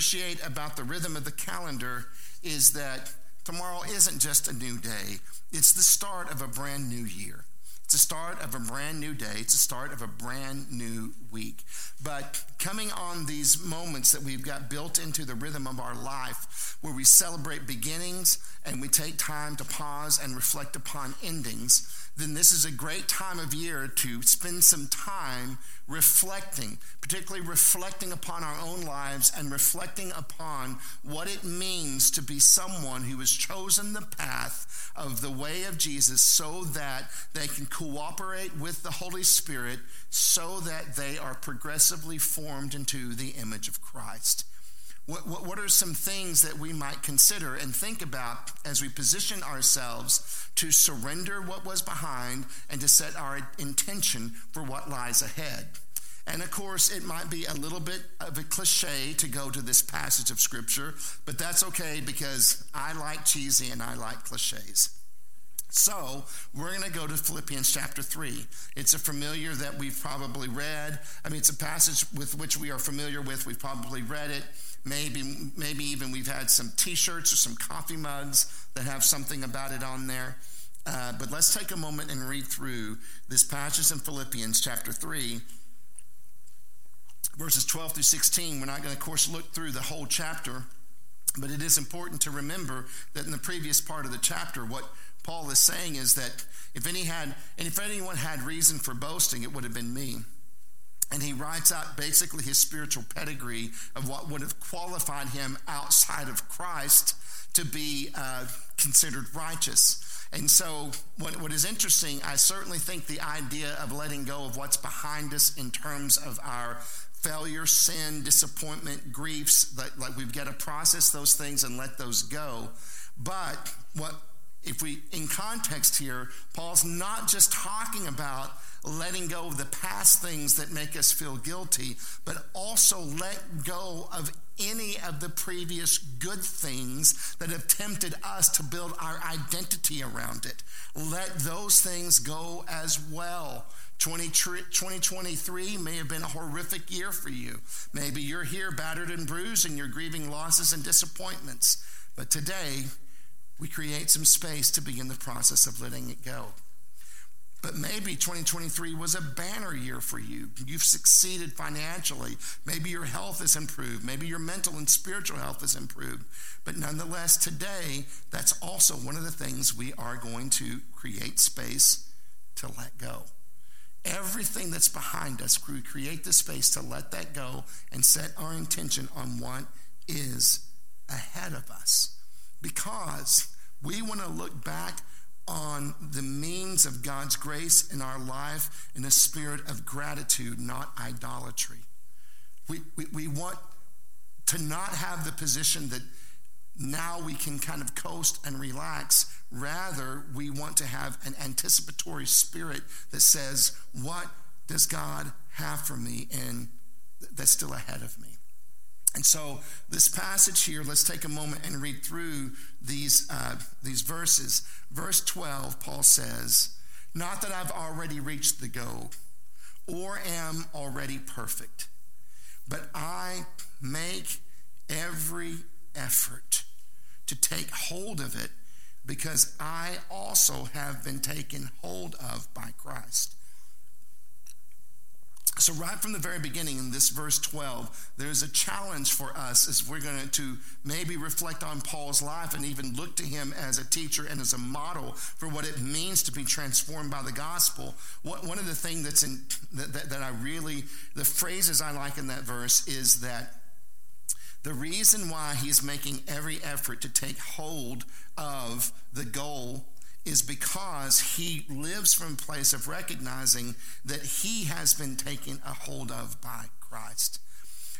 appreciate about the rhythm of the calendar is that tomorrow isn't just a new day, it's the start of a brand new year. It's the start of a brand new day. It's the start of a brand new week. But coming on these moments that we've got built into the rhythm of our life, where we celebrate beginnings and we take time to pause and reflect upon endings, then this is a great time of year to spend some time reflecting, particularly reflecting upon our own lives and reflecting upon what it means to be someone who has chosen the path of the way of Jesus so that they can cooperate with the Holy Spirit so that they are progressively formed into the image of Christ. What, what, what, are some things that we might consider and think about as we position ourselves to surrender what was behind and to set our intention for what lies ahead? And of course, it might be a little bit of a cliche to go to this passage of Scripture, but that's okay because I like cheesy and I like cliches. So, we're going to go to Philippians chapter 3. It's a familiar that we've probably read. I mean, it's a passage with which we are familiar with. We've probably read it. Maybe, maybe even we've had some t shirts or some coffee mugs that have something about it on there. Uh, but let's take a moment and read through this passage in Philippians chapter 3, verses 12 through 16. We're not going to, of course, look through the whole chapter, but it is important to remember that in the previous part of the chapter, what Paul is saying is that if any had, and if anyone had reason for boasting, it would have been me. And he writes out basically his spiritual pedigree of what would have qualified him outside of Christ to be uh, considered righteous. And so, what, what is interesting, I certainly think the idea of letting go of what's behind us in terms of our failure, sin, disappointment, griefs, like we've got to process those things and let those go. But what if we in context here, Paul's not just talking about letting go of the past things that make us feel guilty, but also let go of any of the previous good things that have tempted us to build our identity around it. Let those things go as well. 2023 may have been a horrific year for you. Maybe you're here battered and bruised and you're grieving losses and disappointments. But today, we create some space to begin the process of letting it go. But maybe 2023 was a banner year for you. You've succeeded financially. Maybe your health has improved. Maybe your mental and spiritual health has improved. But nonetheless, today, that's also one of the things we are going to create space to let go. Everything that's behind us, we create the space to let that go and set our intention on what is ahead of us. Because we want to look back on the means of God's grace in our life in a spirit of gratitude, not idolatry. We, we, we want to not have the position that now we can kind of coast and relax. Rather, we want to have an anticipatory spirit that says, What does God have for me? And that's still ahead of me. And so, this passage here, let's take a moment and read through these, uh, these verses. Verse 12, Paul says, Not that I've already reached the goal or am already perfect, but I make every effort to take hold of it because I also have been taken hold of by Christ. So, right from the very beginning in this verse 12, there's a challenge for us as we're going to maybe reflect on Paul's life and even look to him as a teacher and as a model for what it means to be transformed by the gospel. One of the things that's in, that, that, that I really, the phrases I like in that verse is that the reason why he's making every effort to take hold of the goal is because he lives from a place of recognizing that he has been taken a hold of by Christ.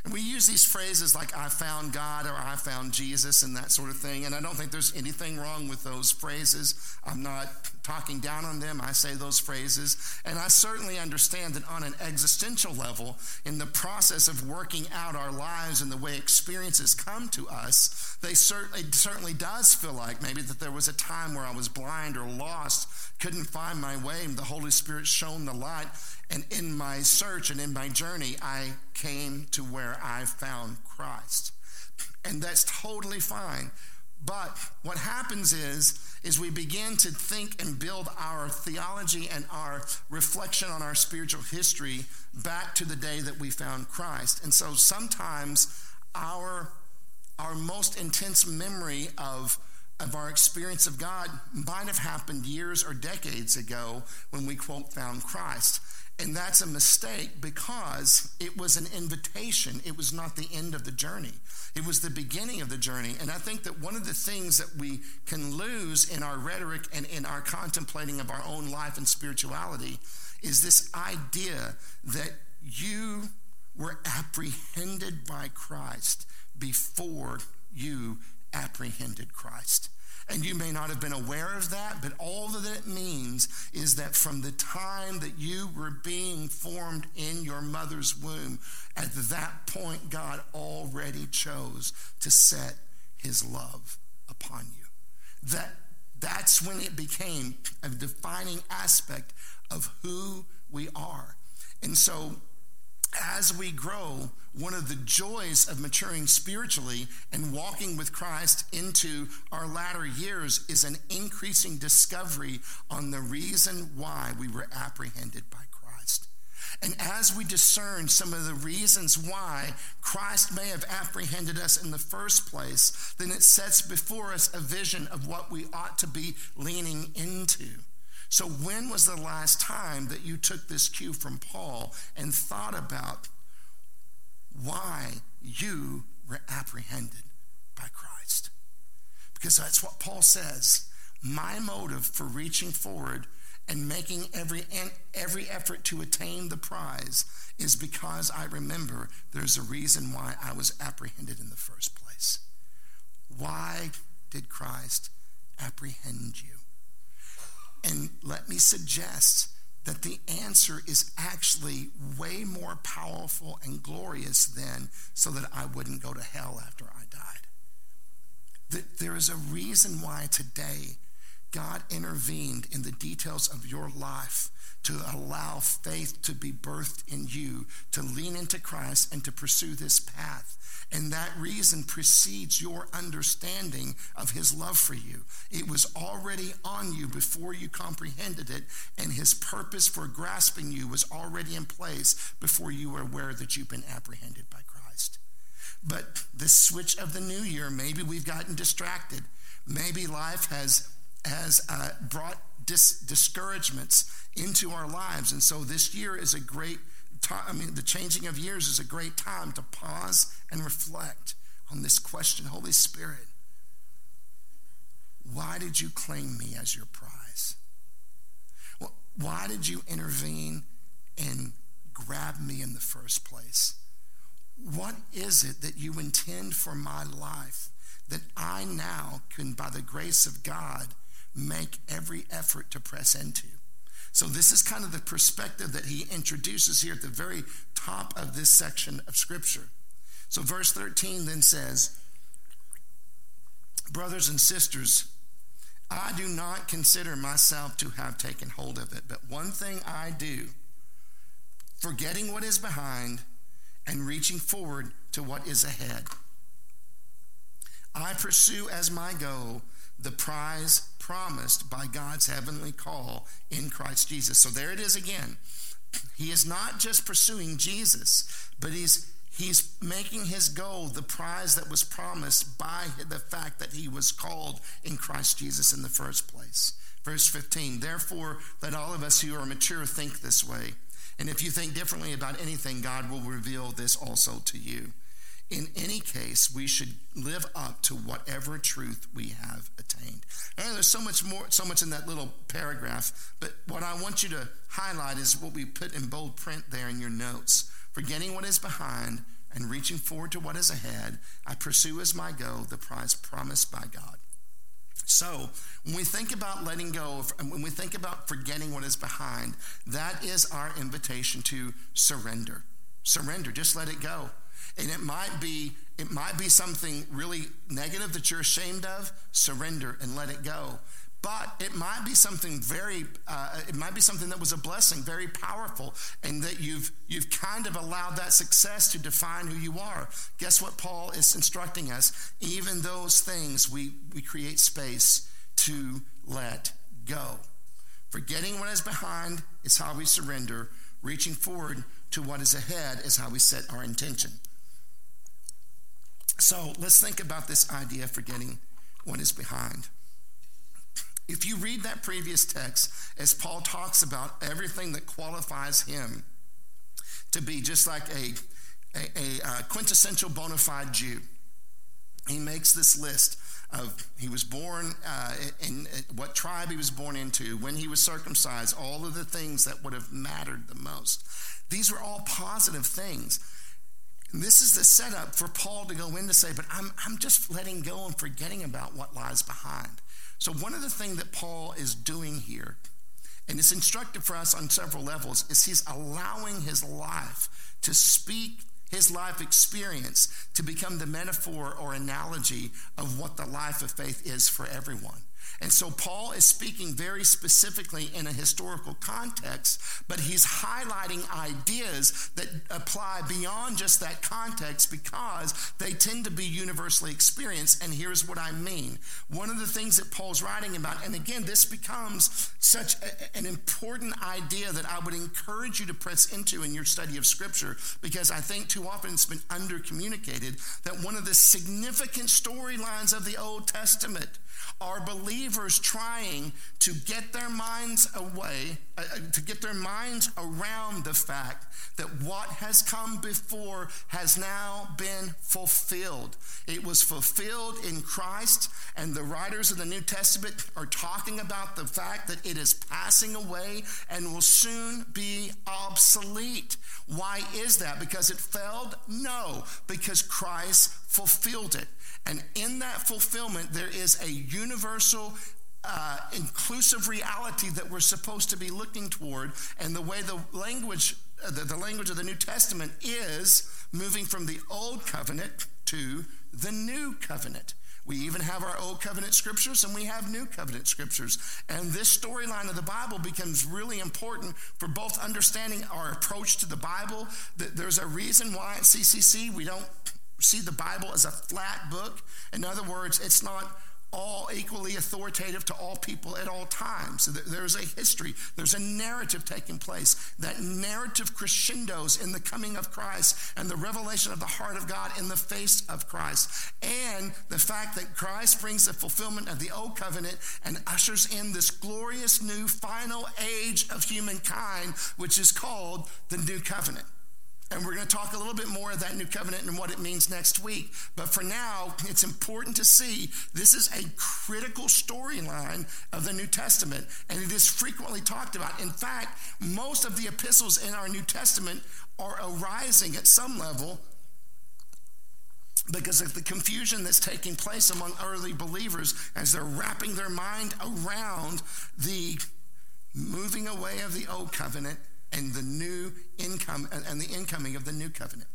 And we use these phrases like I found God or I found Jesus and that sort of thing. And I don't think there's anything wrong with those phrases. I'm not talking down on them. I say those phrases. And I certainly understand that on an existential level, in the process of working out our lives and the way experiences come to us, they certainly, certainly does feel like maybe that there was a time where I was blind or lost, couldn't find my way, and the Holy Spirit shone the light. And in my search and in my journey, I came to where I found Christ. And that's totally fine. But what happens is, is we begin to think and build our theology and our reflection on our spiritual history back to the day that we found Christ. And so sometimes our, our most intense memory of, of our experience of God might have happened years or decades ago when we, quote, found Christ. And that's a mistake because it was an invitation. It was not the end of the journey. It was the beginning of the journey. And I think that one of the things that we can lose in our rhetoric and in our contemplating of our own life and spirituality is this idea that you were apprehended by Christ before you apprehended Christ. And you may not have been aware of that, but all that it means is that from the time that you were being formed in your mother's womb, at that point, God already chose to set his love upon you. That, that's when it became a defining aspect of who we are. And so as we grow, one of the joys of maturing spiritually and walking with Christ into our latter years is an increasing discovery on the reason why we were apprehended by Christ. And as we discern some of the reasons why Christ may have apprehended us in the first place, then it sets before us a vision of what we ought to be leaning into. So, when was the last time that you took this cue from Paul and thought about why you were apprehended by Christ? Because that's what Paul says. My motive for reaching forward and making every, every effort to attain the prize is because I remember there's a reason why I was apprehended in the first place. Why did Christ apprehend you? And let me suggest that the answer is actually way more powerful and glorious than so that I wouldn't go to hell after I died. That there is a reason why today God intervened in the details of your life to allow faith to be birthed in you, to lean into Christ and to pursue this path. And that reason precedes your understanding of his love for you. It was already on you before you comprehended it, and his purpose for grasping you was already in place before you were aware that you've been apprehended by Christ. But the switch of the new year, maybe we've gotten distracted. Maybe life has, has uh, brought dis- discouragements into our lives. And so this year is a great time, I mean, the changing of years is a great time to pause and reflect on this question Holy Spirit, why did you claim me as your prize? Why did you intervene and grab me in the first place? What is it that you intend for my life that I now can, by the grace of God, make every effort to press into? So, this is kind of the perspective that he introduces here at the very top of this section of Scripture. So, verse 13 then says, Brothers and sisters, I do not consider myself to have taken hold of it, but one thing I do, forgetting what is behind and reaching forward to what is ahead. I pursue as my goal the prize promised by God's heavenly call in Christ Jesus. So there it is again. He is not just pursuing Jesus, but he's he's making his goal the prize that was promised by the fact that he was called in Christ Jesus in the first place. Verse 15, therefore, let all of us who are mature think this way. And if you think differently about anything, God will reveal this also to you. In any case, we should live up to whatever truth we have attained. And there's so much more, so much in that little paragraph, but what I want you to highlight is what we put in bold print there in your notes. Forgetting what is behind and reaching forward to what is ahead, I pursue as my goal the prize promised by God. So, when we think about letting go, when we think about forgetting what is behind, that is our invitation to surrender. Surrender, just let it go. And it might be it might be something really negative that you're ashamed of. Surrender and let it go. But it might be something very, uh, it might be something that was a blessing, very powerful, and that you've you've kind of allowed that success to define who you are. Guess what Paul is instructing us? Even those things we we create space to let go. Forgetting what is behind is how we surrender. Reaching forward to what is ahead is how we set our intention. So let's think about this idea of forgetting what is behind. If you read that previous text, as Paul talks about everything that qualifies him to be just like a, a, a uh, quintessential bona fide Jew, he makes this list of he was born uh, in, in what tribe he was born into, when he was circumcised, all of the things that would have mattered the most. These were all positive things. And this is the setup for Paul to go in to say, but I'm, I'm just letting go and forgetting about what lies behind. So, one of the things that Paul is doing here, and it's instructive for us on several levels, is he's allowing his life to speak his life experience to become the metaphor or analogy of what the life of faith is for everyone. And so Paul is speaking very specifically in a historical context, but he's highlighting ideas that apply beyond just that context because they tend to be universally experienced. And here's what I mean. One of the things that Paul's writing about, and again, this becomes such a, an important idea that I would encourage you to press into in your study of Scripture because I think too often it's been under communicated that one of the significant storylines of the Old Testament are believers trying to get their minds away, uh, uh, to get their minds around the fact that what has come before has now been fulfilled. It was fulfilled in Christ, and the writers of the New Testament are talking about the fact that it is passing away and will soon be obsolete. Why is that? Because it failed? No, because Christ fulfilled it. And in that fulfillment, there is a universal, uh, inclusive reality that we're supposed to be looking toward. And the way the language, uh, the, the language of the New Testament is moving from the old covenant to the new covenant. We even have our Old Covenant scriptures and we have New Covenant scriptures. And this storyline of the Bible becomes really important for both understanding our approach to the Bible. That There's a reason why at CCC we don't see the Bible as a flat book. In other words, it's not all equally authoritative to all people at all times. There's a history, there's a narrative taking place. That narrative crescendos in the coming of Christ and the revelation of the heart of God in the face of Christ. And the fact that Christ brings the fulfillment of the old covenant and ushers in this glorious new final age of humankind, which is called the new covenant. And we're going to talk a little bit more of that new covenant and what it means next week. But for now, it's important to see this is a critical storyline of the New Testament, and it is frequently talked about. In fact, most of the epistles in our New Testament are arising at some level because of the confusion that's taking place among early believers as they're wrapping their mind around the moving away of the old covenant and the new income and the incoming of the new covenant.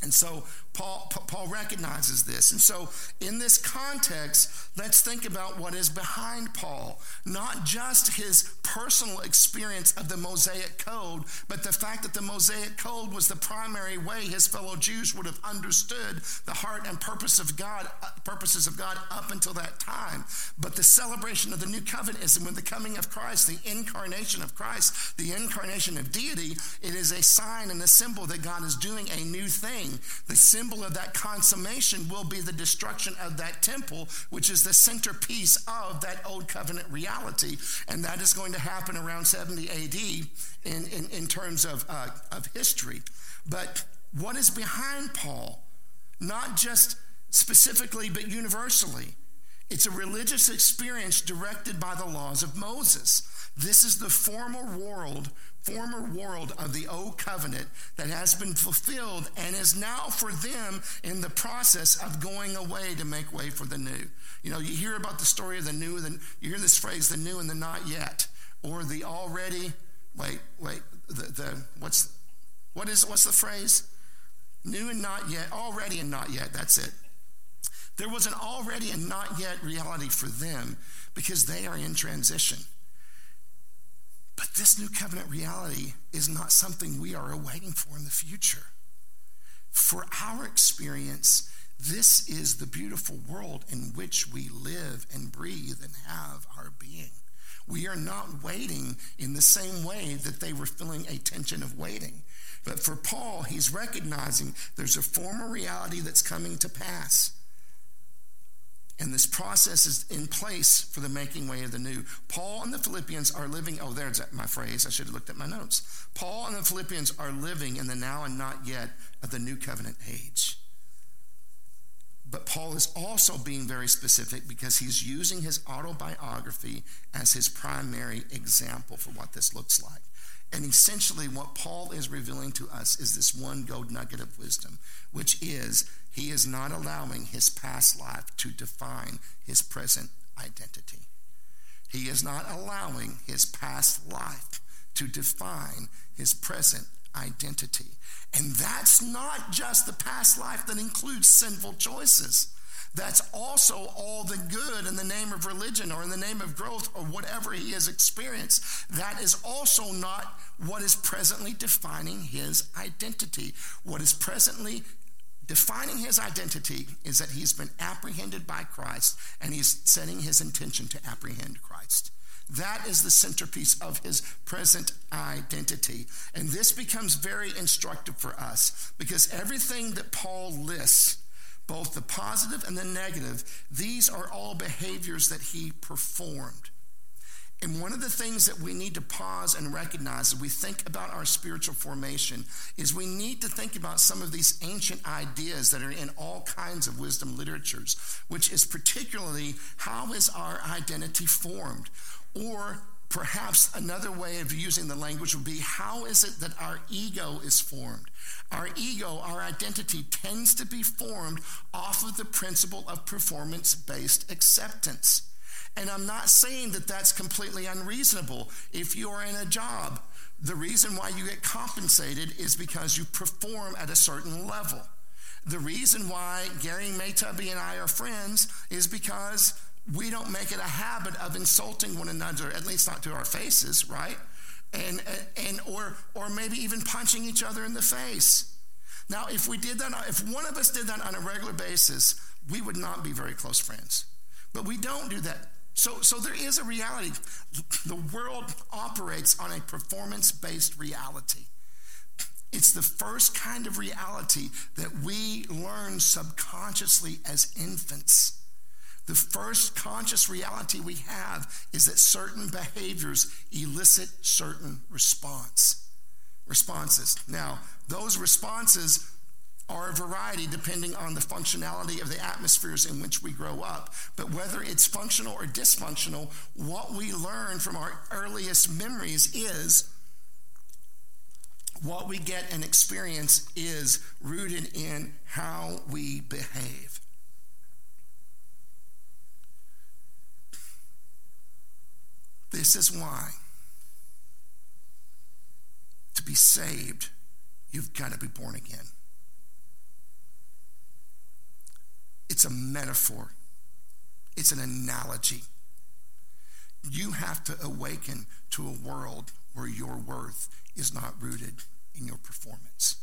And so Paul, Paul recognizes this. And so, in this context, let's think about what is behind Paul. Not just his personal experience of the Mosaic Code, but the fact that the Mosaic Code was the primary way his fellow Jews would have understood the heart and purpose of God, uh, purposes of God up until that time. But the celebration of the new covenant is when the coming of Christ, the incarnation of Christ, the incarnation of deity, it is a sign and a symbol that God is doing a new thing. The symbol of that consummation will be the destruction of that temple, which is the centerpiece of that old covenant reality. And that is going to happen around 70 AD in, in, in terms of, uh, of history. But what is behind Paul? Not just specifically, but universally. It's a religious experience directed by the laws of Moses. This is the former world former world of the old covenant that has been fulfilled and is now for them in the process of going away to make way for the new. You know, you hear about the story of the new, and you hear this phrase, the new and the not yet, or the already, wait, wait, the, the what's, what is, what's the phrase? New and not yet, already and not yet, that's it. There was an already and not yet reality for them because they are in transition. But this new covenant reality is not something we are awaiting for in the future. For our experience, this is the beautiful world in which we live and breathe and have our being. We are not waiting in the same way that they were feeling a tension of waiting. But for Paul, he's recognizing there's a former reality that's coming to pass. And this process is in place for the making way of the new. Paul and the Philippians are living, oh, there's my phrase. I should have looked at my notes. Paul and the Philippians are living in the now and not yet of the new covenant age. But Paul is also being very specific because he's using his autobiography as his primary example for what this looks like. And essentially, what Paul is revealing to us is this one gold nugget of wisdom, which is he is not allowing his past life to define his present identity. He is not allowing his past life to define his present identity. And that's not just the past life that includes sinful choices. That's also all the good in the name of religion or in the name of growth or whatever he has experienced. That is also not what is presently defining his identity. What is presently defining his identity is that he's been apprehended by Christ and he's setting his intention to apprehend Christ. That is the centerpiece of his present identity. And this becomes very instructive for us because everything that Paul lists both the positive and the negative, these are all behaviors that he performed. And one of the things that we need to pause and recognize as we think about our spiritual formation is we need to think about some of these ancient ideas that are in all kinds of wisdom literatures, which is particularly how is our identity formed? Or Perhaps another way of using the language would be how is it that our ego is formed? Our ego, our identity, tends to be formed off of the principle of performance based acceptance. And I'm not saying that that's completely unreasonable. If you're in a job, the reason why you get compensated is because you perform at a certain level. The reason why Gary Maytubby and I are friends is because we don't make it a habit of insulting one another, at least not to our faces, right? And, and or, or maybe even punching each other in the face. Now, if we did that, if one of us did that on a regular basis, we would not be very close friends. But we don't do that. So, so there is a reality. The world operates on a performance based reality. It's the first kind of reality that we learn subconsciously as infants. The first conscious reality we have is that certain behaviors elicit certain response responses. Now, those responses are a variety depending on the functionality of the atmospheres in which we grow up. But whether it's functional or dysfunctional, what we learn from our earliest memories is what we get and experience is rooted in how we behave. This is why to be saved, you've got to be born again. It's a metaphor, it's an analogy. You have to awaken to a world where your worth is not rooted in your performance.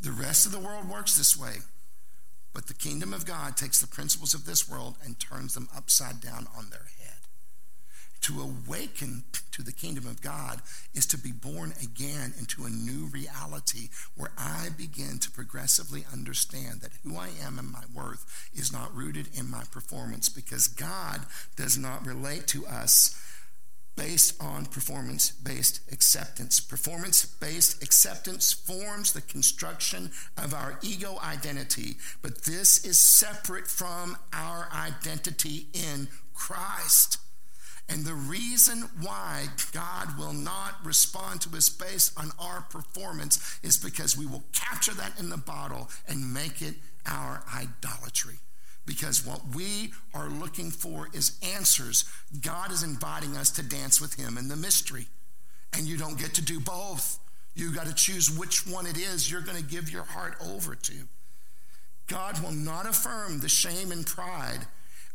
The rest of the world works this way. But the kingdom of God takes the principles of this world and turns them upside down on their to awaken to the kingdom of God is to be born again into a new reality where I begin to progressively understand that who I am and my worth is not rooted in my performance because God does not relate to us based on performance based acceptance. Performance based acceptance forms the construction of our ego identity, but this is separate from our identity in Christ. And the reason why God will not respond to us based on our performance is because we will capture that in the bottle and make it our idolatry. Because what we are looking for is answers. God is inviting us to dance with Him in the mystery. And you don't get to do both. You got to choose which one it is you're going to give your heart over to. God will not affirm the shame and pride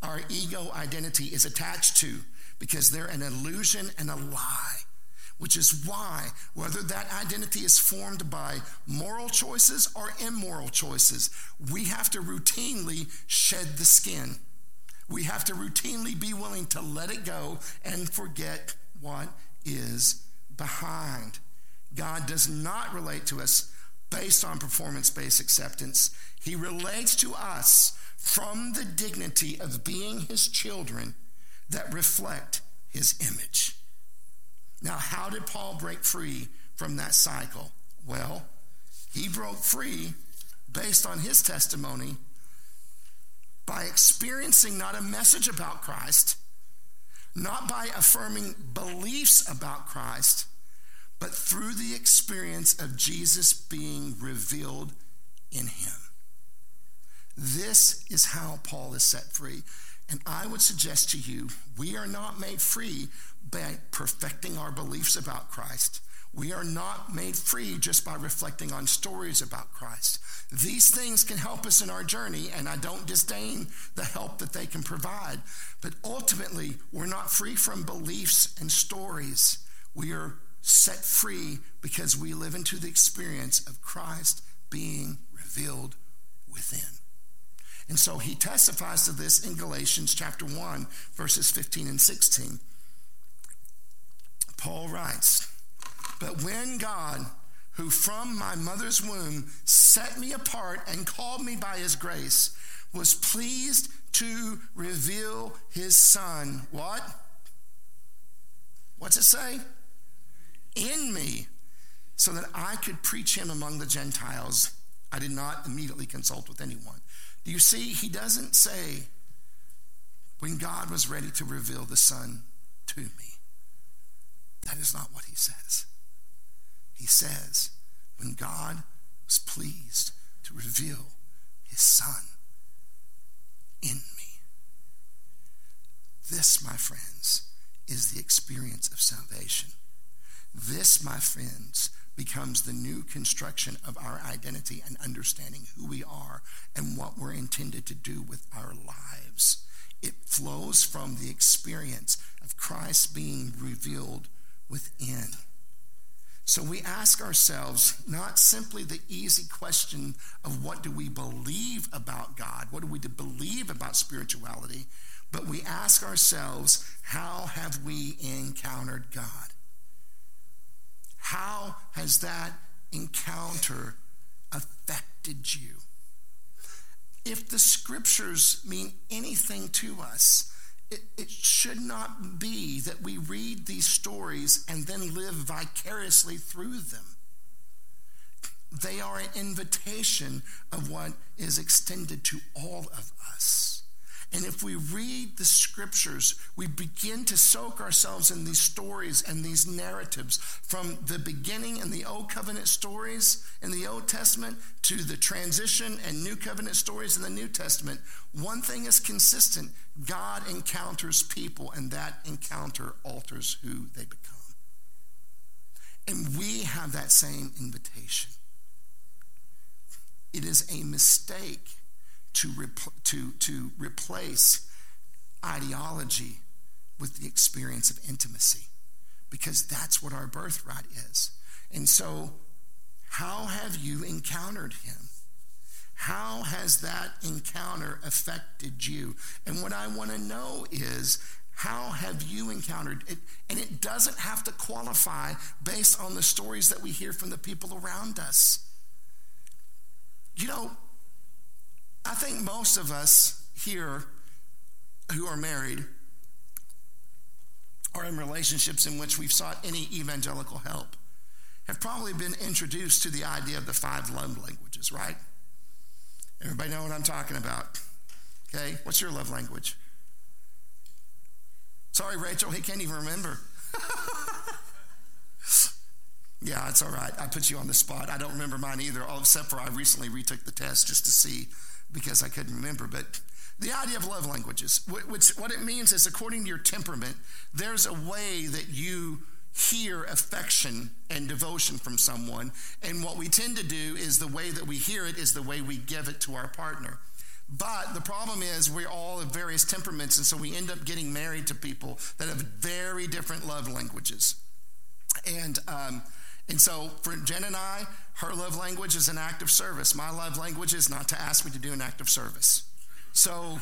our ego identity is attached to because they're an illusion and a lie. Which is why, whether that identity is formed by moral choices or immoral choices, we have to routinely shed the skin. We have to routinely be willing to let it go and forget what is behind. God does not relate to us based on performance based acceptance. He relates to us from the dignity of being his children that reflect his image. Now, how did Paul break free from that cycle? Well, he broke free based on his testimony by experiencing not a message about Christ, not by affirming beliefs about Christ, but through the experience of Jesus being revealed in him. This is how Paul is set free. And I would suggest to you, we are not made free by perfecting our beliefs about Christ. We are not made free just by reflecting on stories about Christ. These things can help us in our journey, and I don't disdain the help that they can provide. But ultimately, we're not free from beliefs and stories. We are set free because we live into the experience of Christ being revealed within. And so he testifies to this in Galatians chapter 1, verses 15 and 16. Paul writes, But when God, who from my mother's womb set me apart and called me by his grace, was pleased to reveal his son, what? What's it say? In me, so that I could preach him among the Gentiles. I did not immediately consult with anyone. Do you see? He doesn't say, when God was ready to reveal the Son to me. That is not what he says. He says, when God was pleased to reveal his Son in me. This, my friends, is the experience of salvation. This, my friends, becomes the new construction of our identity and understanding who we are and what we're intended to do with our lives. It flows from the experience of Christ being revealed within. So we ask ourselves not simply the easy question of what do we believe about God, what do we believe about spirituality, but we ask ourselves, how have we encountered God? How has that encounter affected you? If the scriptures mean anything to us, it, it, should not be that we read these stories and then live vicariously through them. They are an invitation of what is extended to all of us. And if we read the scriptures, we begin to soak ourselves in these stories and these narratives from the beginning in the Old Covenant stories in the Old Testament to the transition and New Covenant stories in the New Testament. One thing is consistent God encounters people, and that encounter alters who they become. And we have that same invitation. It is a mistake to, repl- to, to replace ideology with the experience of intimacy because that's what our birthright is. And so, how have you encountered him? How has that encounter affected you? And what I want to know is how have you encountered it? And it doesn't have to qualify based on the stories that we hear from the people around us. You know, I think most of us here who are married or in relationships in which we've sought any evangelical help have probably been introduced to the idea of the five love languages, right? Everybody know what I'm talking about? Okay, what's your love language? Sorry, Rachel, he can't even remember. yeah, it's all right. I put you on the spot. I don't remember mine either, except for I recently retook the test just to see because I couldn't remember. But the idea of love languages, which what it means is according to your temperament, there's a way that you hear affection and devotion from someone. And what we tend to do is the way that we hear it is the way we give it to our partner. But the problem is we're all have various temperaments, and so we end up getting married to people that have very different love languages. And um, and so for Jen and I, her love language is an act of service. My love language is not to ask me to do an act of service. So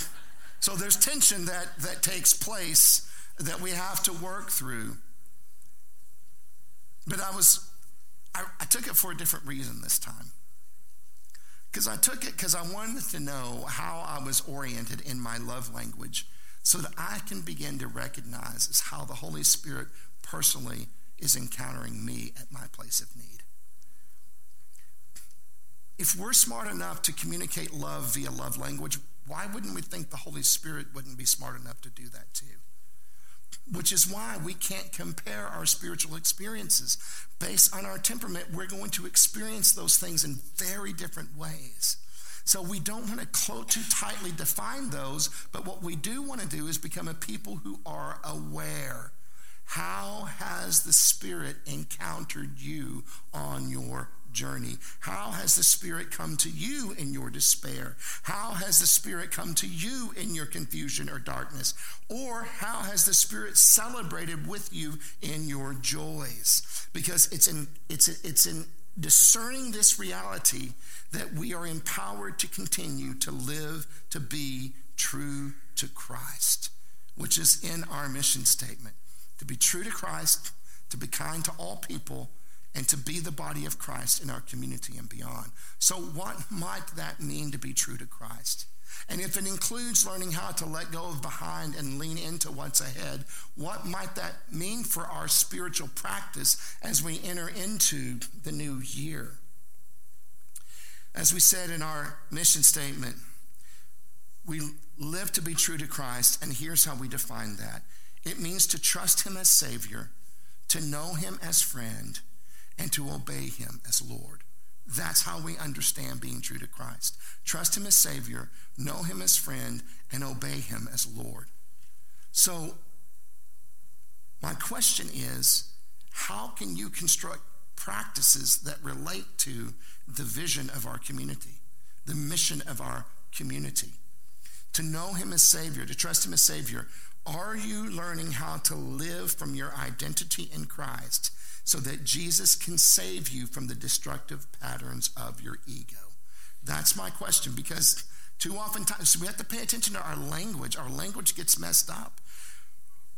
so there's tension that that takes place that we have to work through. But I was I, I took it for a different reason this time. Because I took it because I wanted to know how I was oriented in my love language so that I can begin to recognize as how the Holy Spirit personally is encountering me at my place of need. If we're smart enough to communicate love via love language, why wouldn't we think the Holy Spirit wouldn't be smart enough to do that too? which is why we can't compare our spiritual experiences. Based on our temperament, we're going to experience those things in very different ways. So we don't want to close too tightly define those, but what we do want to do is become a people who are aware. How has the Spirit encountered you on your journey? How has the Spirit come to you in your despair? How has the Spirit come to you in your confusion or darkness? Or how has the Spirit celebrated with you in your joys? Because it's in, it's, it's in discerning this reality that we are empowered to continue to live, to be true to Christ, which is in our mission statement. To be true to Christ, to be kind to all people, and to be the body of Christ in our community and beyond. So, what might that mean to be true to Christ? And if it includes learning how to let go of behind and lean into what's ahead, what might that mean for our spiritual practice as we enter into the new year? As we said in our mission statement, we live to be true to Christ, and here's how we define that it means to trust Him as Savior, to know Him as friend, and to obey him as Lord. That's how we understand being true to Christ. Trust him as Savior, know him as friend, and obey him as Lord. So, my question is how can you construct practices that relate to the vision of our community, the mission of our community? To know him as Savior, to trust him as Savior, are you learning how to live from your identity in Christ so that Jesus can save you from the destructive patterns of your ego? That's my question because too often times we have to pay attention to our language. Our language gets messed up.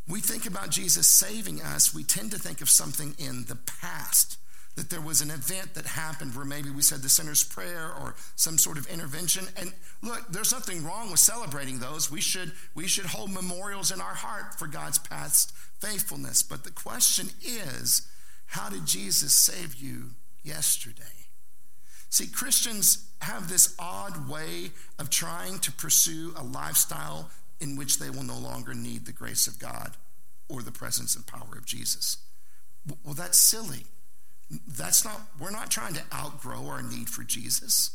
We think about Jesus saving us, we tend to think of something in the past. That there was an event that happened where maybe we said the sinner's prayer or some sort of intervention. And look, there's nothing wrong with celebrating those. We should, we should hold memorials in our heart for God's past faithfulness. But the question is, how did Jesus save you yesterday? See, Christians have this odd way of trying to pursue a lifestyle in which they will no longer need the grace of God or the presence and power of Jesus. Well, that's silly. That's not, we're not trying to outgrow our need for Jesus.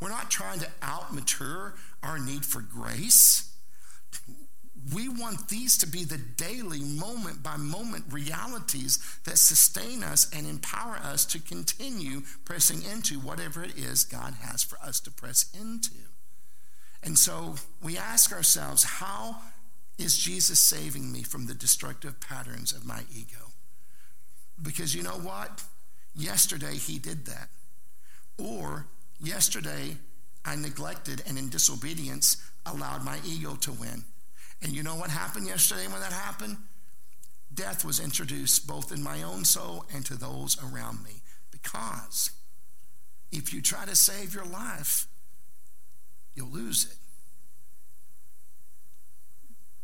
We're not trying to outmature our need for grace. We want these to be the daily, moment by moment realities that sustain us and empower us to continue pressing into whatever it is God has for us to press into. And so we ask ourselves, how is Jesus saving me from the destructive patterns of my ego? Because you know what? Yesterday he did that. Or yesterday I neglected and in disobedience allowed my ego to win. And you know what happened yesterday when that happened? Death was introduced both in my own soul and to those around me. Because if you try to save your life, you'll lose it.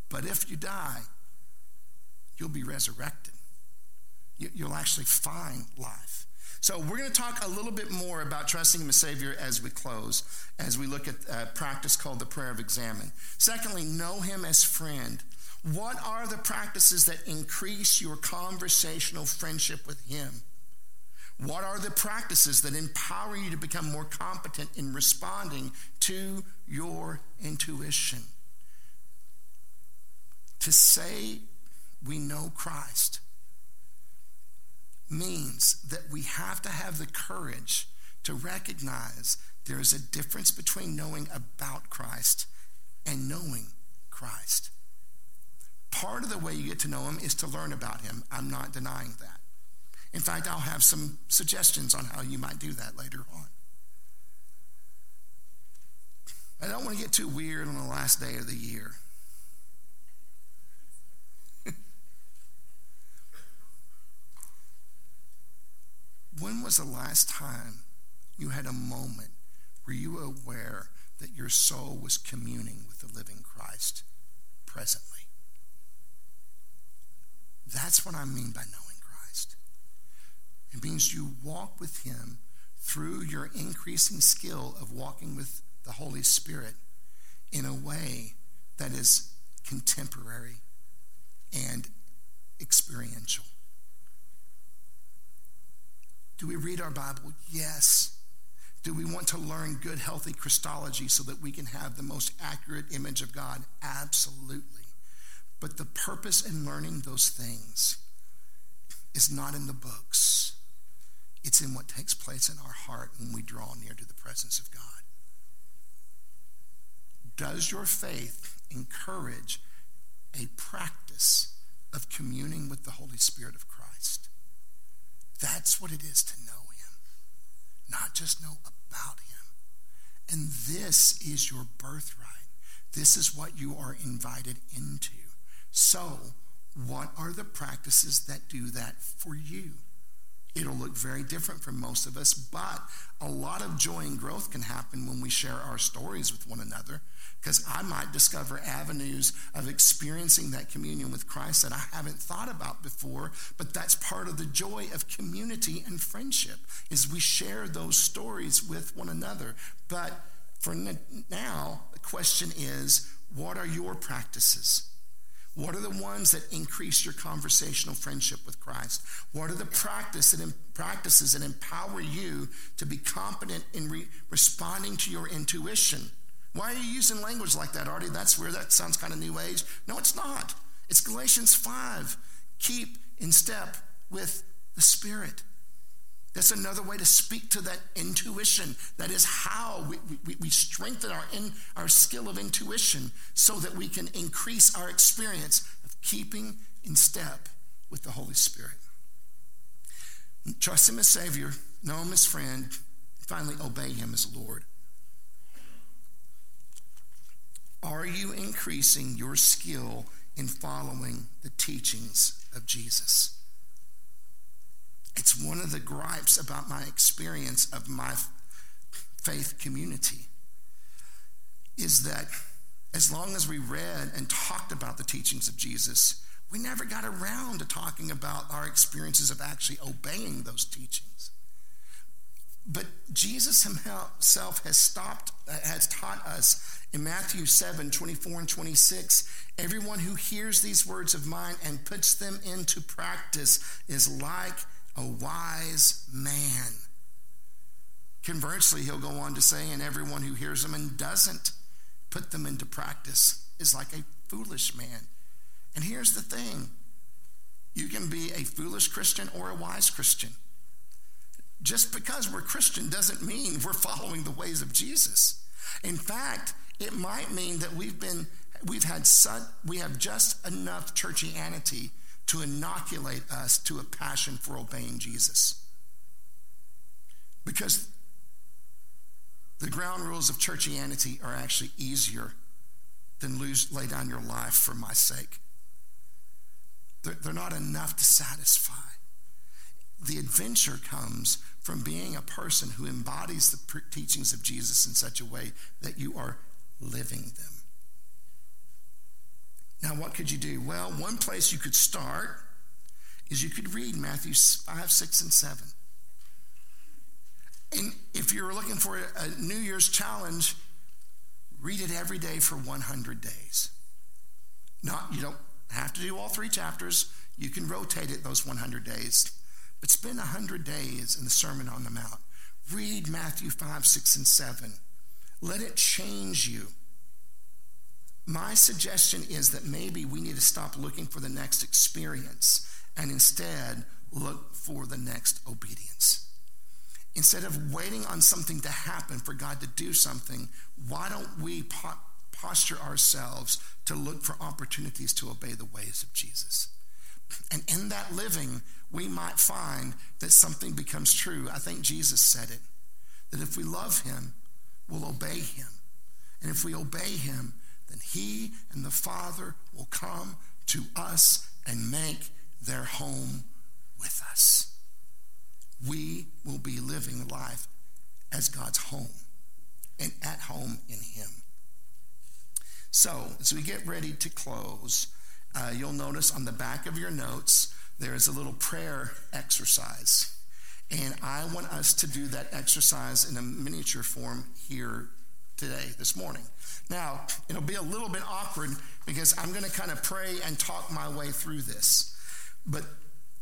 But if you die, you'll be resurrected. You'll actually find life. So, we're going to talk a little bit more about trusting Him as Savior as we close, as we look at a practice called the prayer of examen. Secondly, know Him as friend. What are the practices that increase your conversational friendship with Him? What are the practices that empower you to become more competent in responding to your intuition? To say we know Christ means that we have to have the courage to recognize there is a difference between knowing about Christ and knowing Christ. Part of the way you get to know him is to learn about him. I'm not denying that. In fact, I'll have some suggestions on how you might do that later on. I don't want to get too weird on the last day of the year. When was the last time you had a moment where you were aware that your soul was communing with the living Christ presently? That's what I mean by knowing Christ. It means you walk with Him through your increasing skill of walking with the Holy Spirit in a way that is contemporary and experiential. Do we read our Bible? Yes. Do we want to learn good, healthy Christology so that we can have the most accurate image of God? Absolutely. But the purpose in learning those things is not in the books, it's in what takes place in our heart when we draw near to the presence of God. Does your faith encourage a practice of communing with the Holy Spirit of Christ? That's what it is to know Him, not just know about Him. And this is your birthright. This is what you are invited into. So, what are the practices that do that for you? It'll look very different for most of us, but a lot of joy and growth can happen when we share our stories with one another because I might discover avenues of experiencing that communion with Christ that I haven't thought about before, but that's part of the joy of community and friendship is we share those stories with one another. But for now, the question is, what are your practices? What are the ones that increase your conversational friendship with Christ? What are the practice that, practices that empower you to be competent in re- responding to your intuition? Why are you using language like that, Artie? That's where that sounds kind of new age. No, it's not. It's Galatians 5. Keep in step with the Spirit. That's another way to speak to that intuition. That is how we, we, we strengthen our, in, our skill of intuition so that we can increase our experience of keeping in step with the Holy Spirit. Trust Him as Savior, know Him as friend, finally obey Him as Lord. Are you increasing your skill in following the teachings of Jesus? It's one of the gripes about my experience of my faith community is that as long as we read and talked about the teachings of Jesus, we never got around to talking about our experiences of actually obeying those teachings. But Jesus himself has stopped, has taught us in Matthew 7 24 and 26, everyone who hears these words of mine and puts them into practice is like a wise man. Conversely, he'll go on to say, and everyone who hears them and doesn't put them into practice is like a foolish man. And here's the thing you can be a foolish Christian or a wise Christian. Just because we're Christian doesn't mean we're following the ways of Jesus. In fact, it might mean that we've been we've had such, we have just enough churchianity to inoculate us to a passion for obeying Jesus. Because the ground rules of churchianity are actually easier than lose, lay down your life for my sake. They're, they're not enough to satisfy. The adventure comes from being a person who embodies the teachings of Jesus in such a way that you are living them. Now, what could you do? Well, one place you could start is you could read Matthew 5, 6, and 7. And if you're looking for a New Year's challenge, read it every day for 100 days. Not, you don't have to do all three chapters. You can rotate it those 100 days. But spend 100 days in the Sermon on the Mount. Read Matthew 5, 6, and 7. Let it change you. My suggestion is that maybe we need to stop looking for the next experience and instead look for the next obedience. Instead of waiting on something to happen for God to do something, why don't we po- posture ourselves to look for opportunities to obey the ways of Jesus? And in that living, we might find that something becomes true. I think Jesus said it that if we love him, we'll obey him. And if we obey him, then he and the Father will come to us and make their home with us. We will be living life as God's home and at home in him. So, as we get ready to close, uh, you'll notice on the back of your notes, there is a little prayer exercise. And I want us to do that exercise in a miniature form here today, this morning. Now, it'll be a little bit awkward because I'm going to kind of pray and talk my way through this. But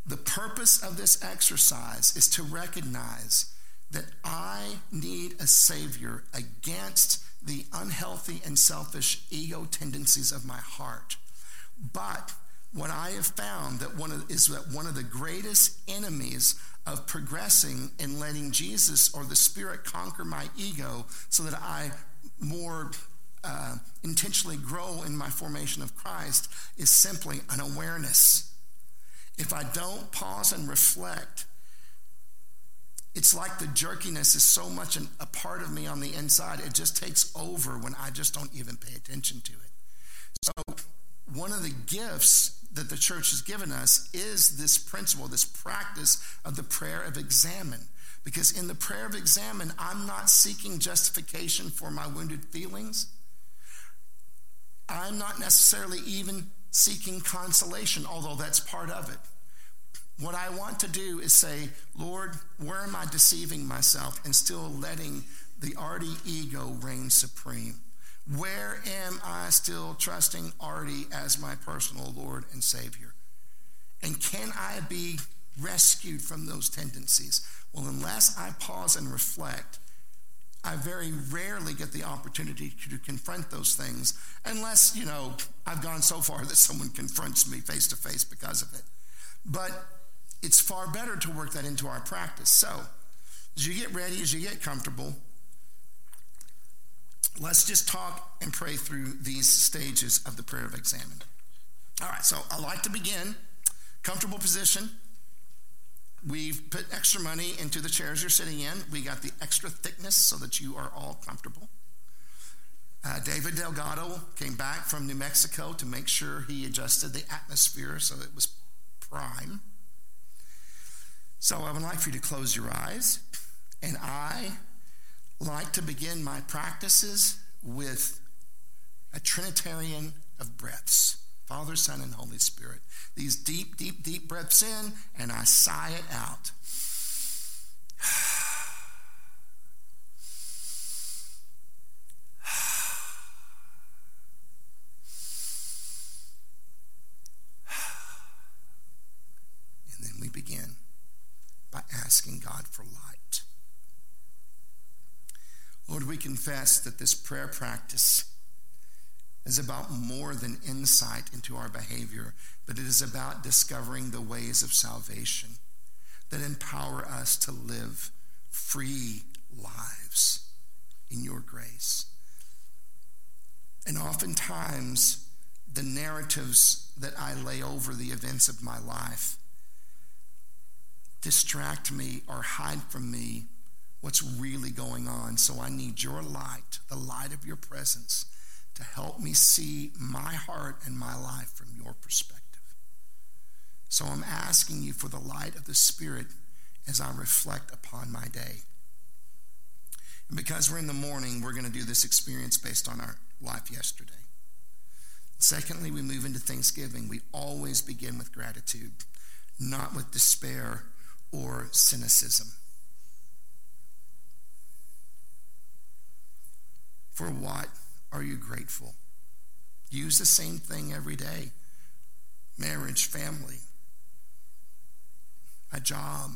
the purpose of this exercise is to recognize that I need a Savior against the unhealthy and selfish ego tendencies of my heart. But what I have found that one of, is that one of the greatest enemies of progressing and letting Jesus or the Spirit conquer my ego so that I more uh, intentionally grow in my formation of Christ is simply an awareness. If I don't pause and reflect, it's like the jerkiness is so much an, a part of me on the inside, it just takes over when I just don't even pay attention to it. One of the gifts that the church has given us is this principle, this practice of the prayer of examen. Because in the prayer of examen, I'm not seeking justification for my wounded feelings. I'm not necessarily even seeking consolation, although that's part of it. What I want to do is say, Lord, where am I deceiving myself and still letting the Artie ego reign supreme? Where am I still trusting Artie as my personal Lord and Savior? And can I be rescued from those tendencies? Well, unless I pause and reflect, I very rarely get the opportunity to confront those things unless, you know, I've gone so far that someone confronts me face to face because of it. But it's far better to work that into our practice. So, as you get ready, as you get comfortable, let's just talk and pray through these stages of the prayer of examen. All right, so I like to begin comfortable position. We've put extra money into the chairs you're sitting in. We got the extra thickness so that you are all comfortable. Uh, David Delgado came back from New Mexico to make sure he adjusted the atmosphere so it was prime. So I would like for you to close your eyes, and I like to begin my practices with a Trinitarian of breaths Father, Son, and Holy Spirit. These deep, deep, deep breaths in, and I sigh it out. And then we begin by asking God for light. Lord, we confess that this prayer practice is about more than insight into our behavior, but it is about discovering the ways of salvation that empower us to live free lives in your grace. And oftentimes, the narratives that I lay over the events of my life distract me or hide from me what's really going on. So I need your light, the light of your presence to help me see my heart and my life from your perspective. So I'm asking you for the light of the Spirit as I reflect upon my day. And because we're in the morning, we're going to do this experience based on our life yesterday. Secondly, we move into Thanksgiving. We always begin with gratitude, not with despair or cynicism. For what are you grateful? Use the same thing every day marriage, family, a job,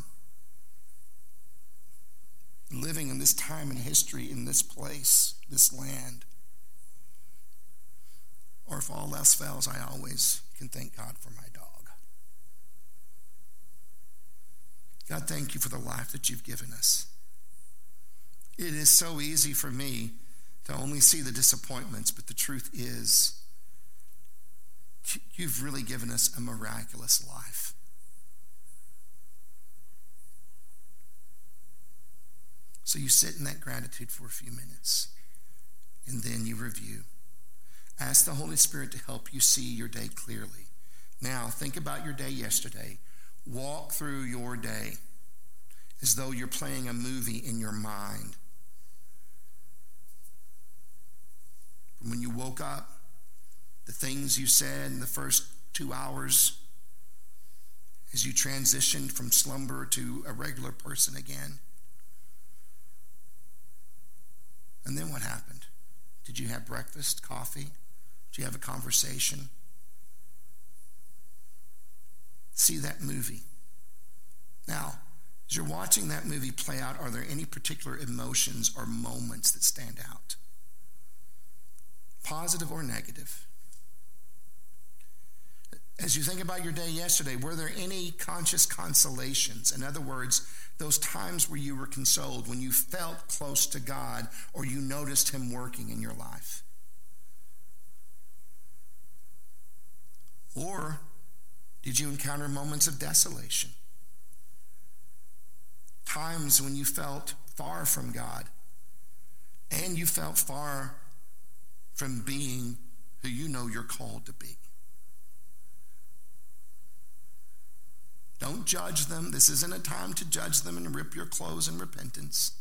living in this time in history, in this place, this land. Or if all else fails, I always can thank God for my dog. God, thank you for the life that you've given us. It is so easy for me to only see the disappointments, but the truth is, you've really given us a miraculous life. So you sit in that gratitude for a few minutes, and then you review. Ask the Holy Spirit to help you see your day clearly. Now, think about your day yesterday. Walk through your day as though you're playing a movie in your mind. From when you woke up, the things you said in the first two hours, as you transitioned from slumber to a regular person again. And then what happened? Did you have breakfast, coffee? Did you have a conversation? See that movie. Now, as you're watching that movie play out, are there any particular emotions or moments that stand out? Positive or negative? As you think about your day yesterday, were there any conscious consolations? In other words, those times where you were consoled, when you felt close to God or you noticed Him working in your life? Or did you encounter moments of desolation? Times when you felt far from God and you felt far from being who you know you're called to be. Don't judge them. This isn't a time to judge them and rip your clothes in repentance.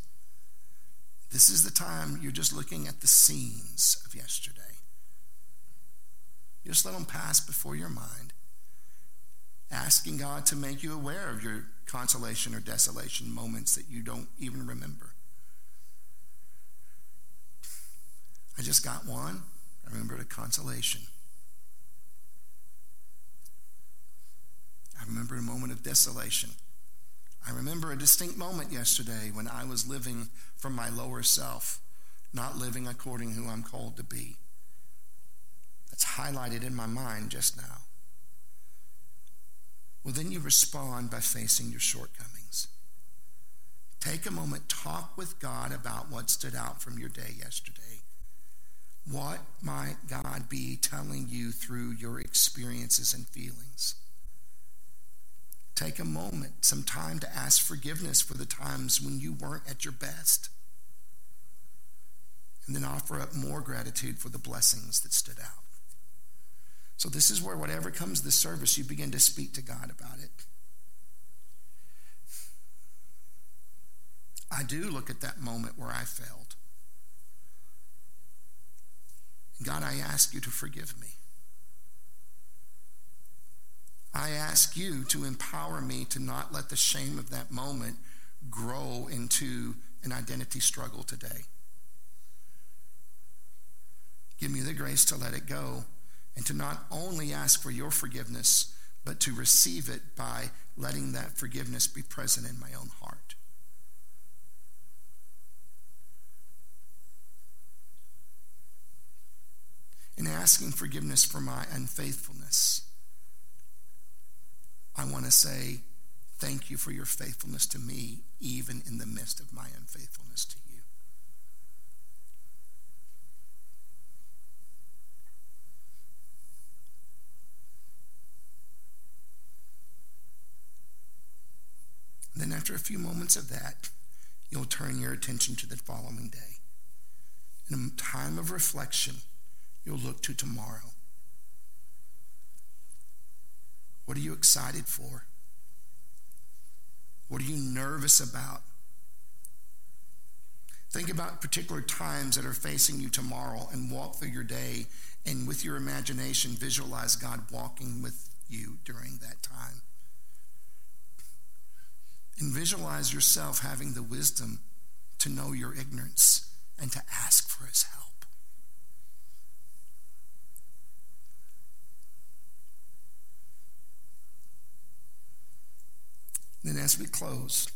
This is the time you're just looking at the scenes of yesterday. You just let them pass before your mind, asking God to make you aware of your consolation or desolation moments that you don't even remember. I just got one. I remembered a consolation. I remember a moment of desolation. I remember a distinct moment yesterday when I was living from my lower self, not living according to who I'm called to be. That's highlighted in my mind just now. Well, then you respond by facing your shortcomings. Take a moment, talk with God about what stood out from your day yesterday. What might God be telling you through your experiences and feelings? Take a moment, some time to ask forgiveness for the times when you weren't at your best. And then offer up more gratitude for the blessings that stood out. So, this is where, whatever comes this service, you begin to speak to God about it. I do look at that moment where I failed. God, I ask you to forgive me. I ask you to empower me to not let the shame of that moment grow into an identity struggle today. Give me the grace to let it go and to not only ask for your forgiveness, but to receive it by letting that forgiveness be present in my own heart. In asking forgiveness for my unfaithfulness, I want to say thank you for your faithfulness to me, even in the midst of my unfaithfulness to you. then, after a few moments of that, you'll turn your attention to the following day. In a time of reflection, you'll look to tomorrow. What are you excited for? What are you nervous about? Think about particular times that are facing you tomorrow and walk through your day and with your imagination visualize God walking with you during that time. And visualize yourself having the wisdom to know your ignorance and to ask for his help. Then, as we close,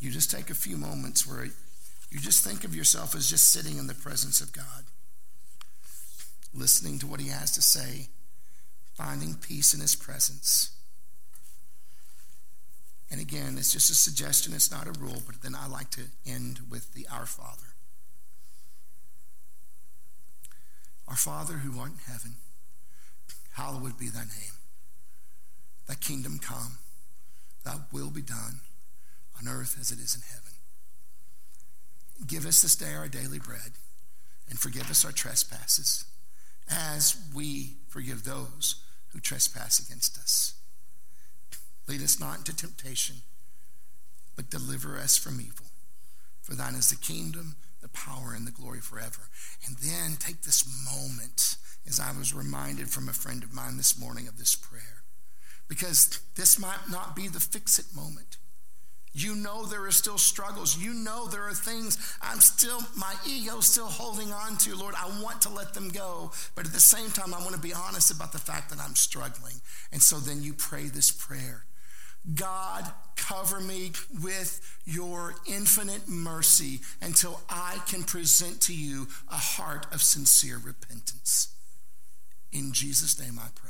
you just take a few moments where you just think of yourself as just sitting in the presence of God, listening to what He has to say, finding peace in His presence. And again, it's just a suggestion, it's not a rule, but then I like to end with the Our Father. Our Father who art in heaven, hallowed be thy name. Thy kingdom come, thy will be done on earth as it is in heaven. Give us this day our daily bread and forgive us our trespasses as we forgive those who trespass against us. Lead us not into temptation, but deliver us from evil. For thine is the kingdom, the power, and the glory forever. And then take this moment, as I was reminded from a friend of mine this morning of this prayer, because this might not be the fix it moment. You know there are still struggles. You know there are things I'm still, my ego still holding on to. Lord, I want to let them go. But at the same time, I want to be honest about the fact that I'm struggling. And so then you pray this prayer God, cover me with your infinite mercy until I can present to you a heart of sincere repentance. In Jesus' name I pray.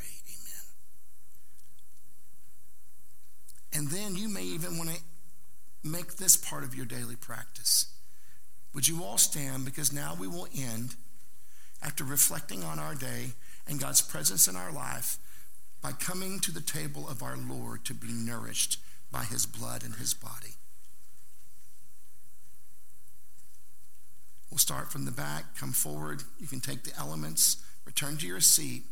And then you may even want to make this part of your daily practice. Would you all stand? Because now we will end after reflecting on our day and God's presence in our life by coming to the table of our Lord to be nourished by his blood and his body. We'll start from the back, come forward. You can take the elements, return to your seat,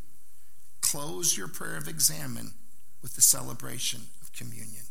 close your prayer of examen with the celebration communion.